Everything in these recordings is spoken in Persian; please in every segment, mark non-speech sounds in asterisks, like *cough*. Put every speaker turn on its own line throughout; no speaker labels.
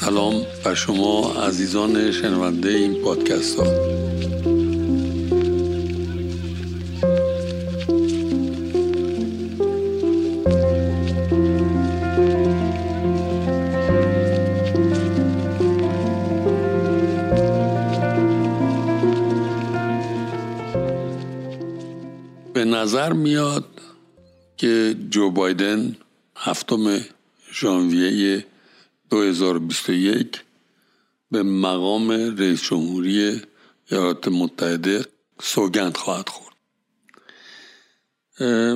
سلام بر شما عزیزان شنونده این پادکست ها. به نظر میاد که جو بایدن هفتم ژانویه 2021 به مقام رئیس جمهوری ایالات متحده سوگند خواهد خورد.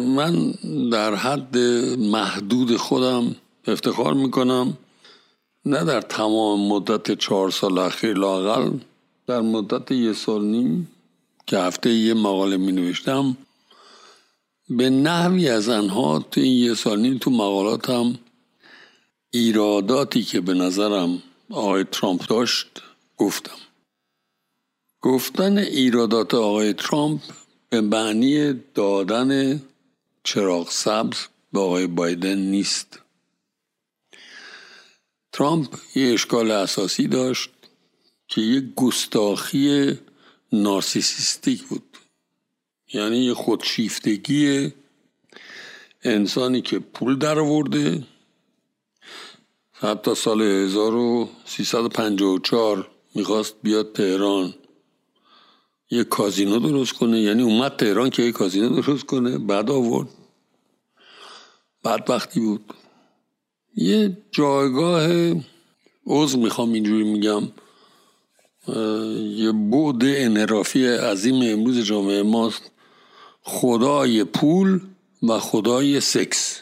من در حد محدود خودم افتخار می‌کنم نه در تمام مدت چهار سال اخیر لاقل در مدت یه سال نیم که هفته یه مقاله می نوشتم به نحوی از انها تو این یه سال نیم تو مقالاتم ایراداتی که به نظرم آقای ترامپ داشت گفتم. گفتن ایرادات آقای ترامپ به معنی دادن چراغ سبز به آقای بایدن نیست. ترامپ یه اشکال اساسی داشت که یه گستاخی نارسیسیستیک بود. یعنی یه خودشیفتگی انسانی که پول در آورده حتی سال 1354 می‌خواست بیاد تهران. یه کازینو درست کنه یعنی اومد تهران که یه کازینو درست کنه بعد آورد. بعد وقتی بود. یه جایگاه عضو می‌خوام اینجوری میگم. یه بود انحرافی عظیم امروز جامعه ماست. خدای پول و خدای سکس.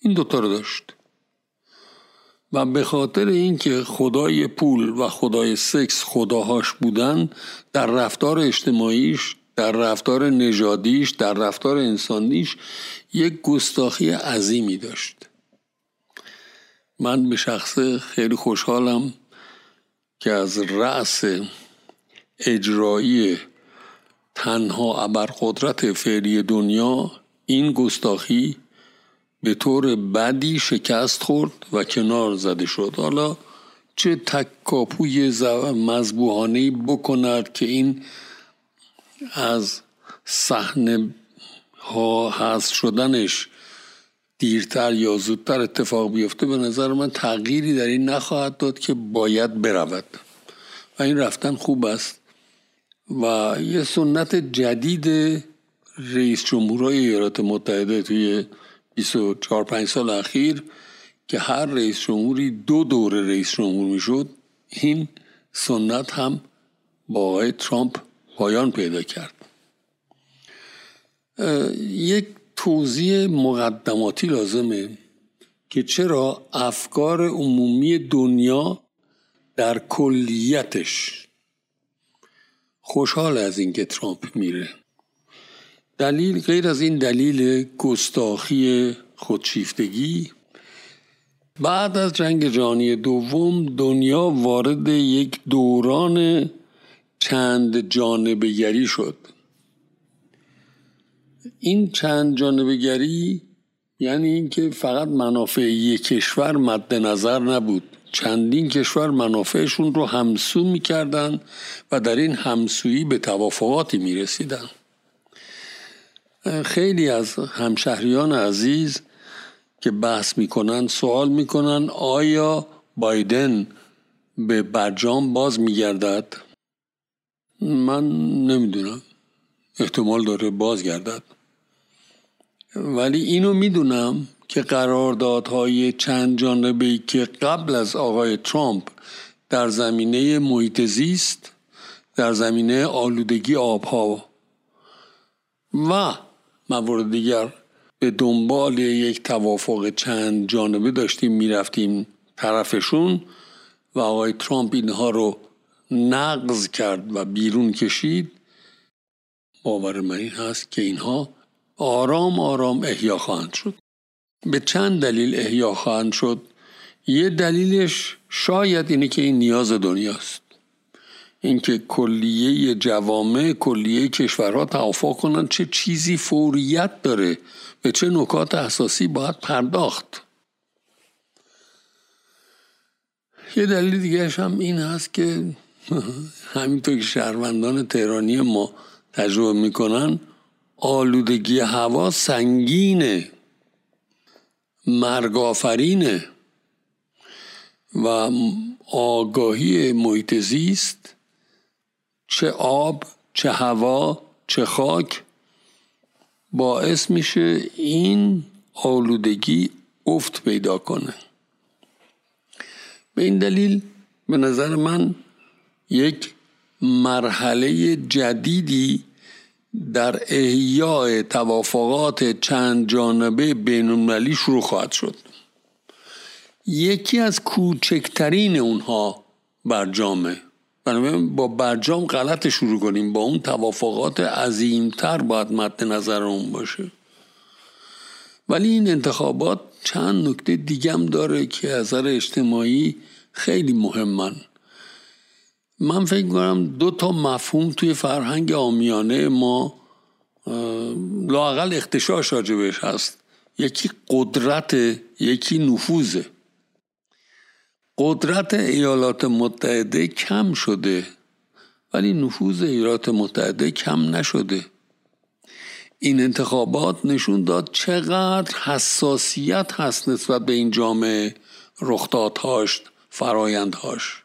این دوتا رو داشت. و به خاطر اینکه خدای پول و خدای سکس خداهاش بودن در رفتار اجتماعیش در رفتار نژادیش در رفتار انسانیش یک گستاخی عظیمی داشت. من به شخص خیلی خوشحالم که از رأس اجرایی تنها ابرقدرت فعلی دنیا این گستاخی به طور بدی شکست خورد و کنار زده شد. حالا چه تکاپوی مذبوحانه بکند که این از صحنه ها هست شدنش دیرتر یا زودتر اتفاق بیفته به نظر من تغییری در این نخواهد داد که باید برود. و این رفتن خوب است. و یه سنت جدید رئیس جمهورهای ایالات متحده توی 24 5 سال اخیر که هر رئیس جمهوری دو دوره رئیس جمهور می‌شد این سنت هم با آقای ترامپ پایان پیدا کرد. یک توضیح مقدماتی لازمه که چرا افکار عمومی دنیا در کلیتش خوشحال از اینکه ترامپ میره. دلیل غیر از این دلیل گستاخی خودشیفتگی بعد از جنگ جهانی دوم دنیا وارد یک دوران چند جانبگری شد. این چند جانبگری یعنی اینکه فقط منافع یک کشور مد نظر نبود. چندین کشور منافعشون رو همسو می‌کردن و در این همسویی به توافقاتی می‌رسیدن. خیلی از همشهریان عزیز که بحث می‌کنن سوال می‌کنن آیا بایدن به برجام باز میگردد؟ من نمی‌دونم. احتمال داره بازگردد. ولی اینو می‌دونم که قراردادهای چند جانبه که قبل از آقای ترامپ در زمینه محیط زیست در زمینه آلودگی آبها و موارد دیگر. به دنبال یک توافق چند جانبه داشتیم می‌رفتیم طرفشون و آقای ترامپ اینها رو نقض کرد و بیرون کشید. باور من این هست که اینها آرام آرام احیا خواهند شد. به چند دلیل احیا خواهند شد. یه دلیلش شاید اینه که این نیاز دنیاست. اینکه کلیه جوامع کلیه کشورها توافق کنند چه چیزی فوریت داره به چه نکات اساسی باید پرداخت. یه دلیل دیگه هم این هست که *laughs* همینطور که شهروندان تهرانی ما تجربه می‌کنن آلودگی هوا سنگینه مرگافرینه و آگاهی محیط زیست چه آب چه هوا چه خاک باعث میشه این آلودگی افت پیدا کنه. به این دلیل به نظر من یک مرحله جدیدی در احیای توافقات چند جانبه بین شروع خواهد شد. یکی از کوچکترین اونها برجامه بنابراین با برجام غلط شروع کنیم با اون توافقات عظیمتر باید مد نظر اون باشه. ولی این انتخابات چند نکته دیگم داره که از اجتماعی خیلی مهمن. من فکر کنم دو تا مفهوم توی فرهنگ آمیانه ما لاقل اختشاش راجبش هست. یکی قدرت یکی نفوذه. قدرت ایالات متحده کم شده ولی نفوذ ایالات متحده کم نشده. این انتخابات نشون داد چقدر حساسیت هست نسبت به این جامعه رخدادهاش فرایندهاش.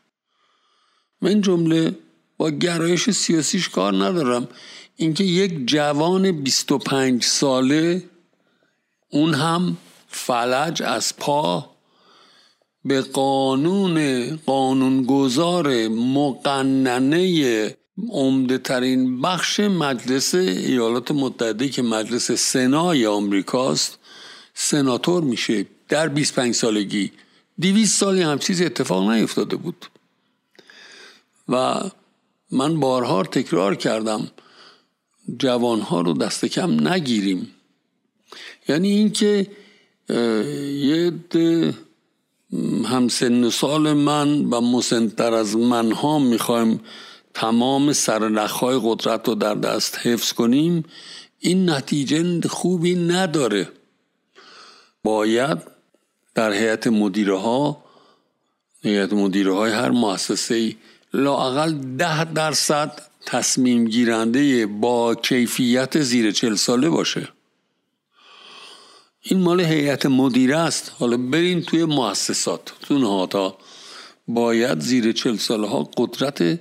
من جمله با گرایش سیاسیش کار ندارم. اینکه یک جوان 25 ساله اون هم فلج از پا به قانون قانونگذار مقننه عمده ترین بخش مجلس ایالات متحده که مجلس سنای آمریکاست سناتور میشه. در 25 سالگی. 200 سالی هم چیز اتفاق نیفتاده بود. و من بارها تکرار کردم جوانها رو دست کم نگیریم. یعنی اینکه یه همسن سال من و مسنتر از منها می‌خوایم تمام سرنخهای قدرت رو در دست حفظ کنیم. این نتیجه خوبی نداره. باید در هیئت مدیره ها هیئت مدیره های هر مؤسسه لاقل ده درصد تصمیم گیرنده با کیفیت زیر چل ساله باشه. این مال هیئت مدیره است. حالا برین توی مؤسسات. تو نهادها باید زیر چل ساله ها قدرت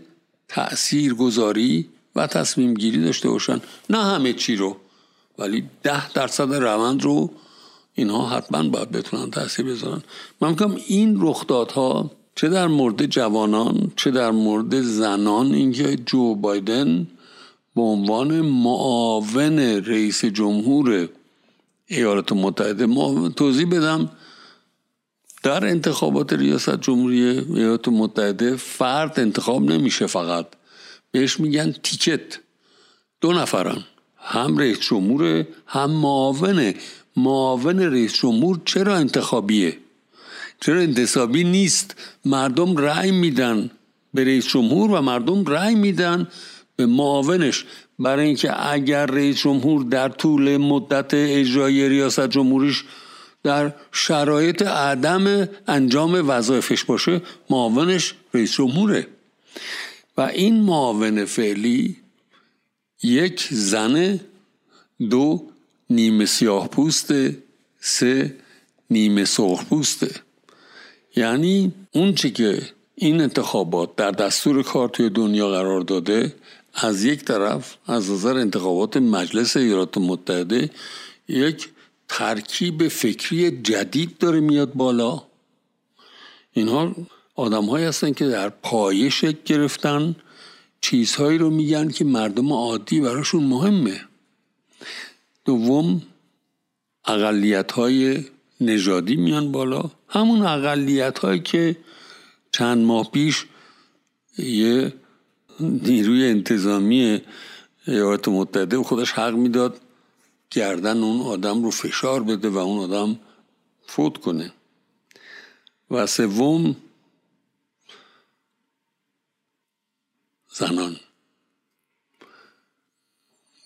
تأثیر گذاری و تصمیم گیری داشته باشن. نه همه چی رو ولی ده درصد روند رو اینها حتما باید بتونن تاثیر بذارن. من میگم این رخدادها چه در مورد جوانان چه در مورد زنان اینکه جو بایدن به عنوان معاون رئیس جمهور ایالات متحده ما توضیح بدم. در انتخابات ریاست جمهوری ایالات متحده فرد انتخاب نمیشه فقط. بهش میگن تیکت. دو نفرن. هم رئیس جمهور هم معاونه معاون رئیس جمهور چرا انتخابیه؟ چرا انتصابی نیست؟ مردم رأی میدن به رئیس جمهور و مردم رأی میدن. معاونش برای اینکه اگر رئیس جمهور در طول مدت اجرای ریاست جمهوریش در شرایط عدم انجام وظایفش باشه معاونش رئیس جمهوره. و این معاون فعلی یک زن دو نیمه سیاه پوسته سه نیمه سرخ پوسته. یعنی اون چی که این انتخابات در دستور کار توی دنیا قرار داده از یک طرف از نظر انتخابات مجلس ایالات متحده یک ترکیب فکری جدید داره میاد بالا. اینها آدم هایی هستن که در پایه شکل گرفتن چیزهایی رو میگن که مردم عادی براشون مهمه. دوم اقلیت های نژادی میان بالا. همون اقلیت هایی که چند ماه پیش یه نیروی انتظامی ایالات متحده خودش حق می‌داد گردن اون آدم رو فشار بده و اون آدم فوت کنه. و سوم زنان.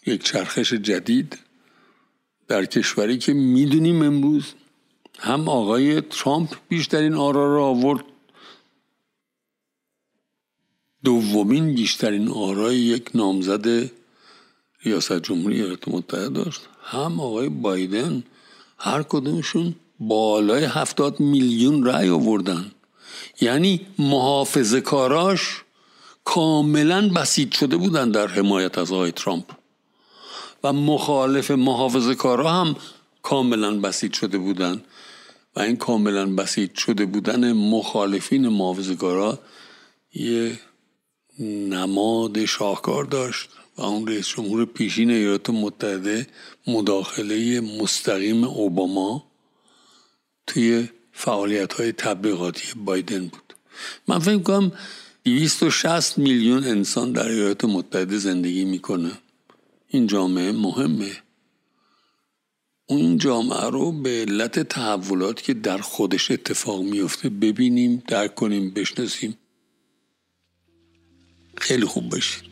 یک چرخش جدید در کشوری که می‌دونیم امروز هم آقای ترامپ بیشترین آرا را آورد دومین بیشترین آرای یک نامزد ریاست جمهوری ایالات متحده داشت. هم آقای بایدن هر کدومشون بالای هفتاد میلیون رأی آوردن. یعنی محافظه کاراش کاملا بسیج شده بودن در حمایت از آقای ترامپ. و مخالف محافظه کارا هم کاملا بسیج شده بودن. و این کاملا بسیج شده بودن مخالفین محافظه کارا یه نماد شاهکار داشت و اون رئیس جمهور پیشین ایالات متحده مداخله مستقیم اوباما توی فعالیت های تبلیغاتی بایدن بود. من فکر کنم 260 میلیون انسان در ایالات متحده زندگی می‌کنه. این جامعه مهمه. اون جامعه رو به علت تحولات که در خودش اتفاق میفته ببینیم درک کنیم بشناسیم. خیلی خوب باشید.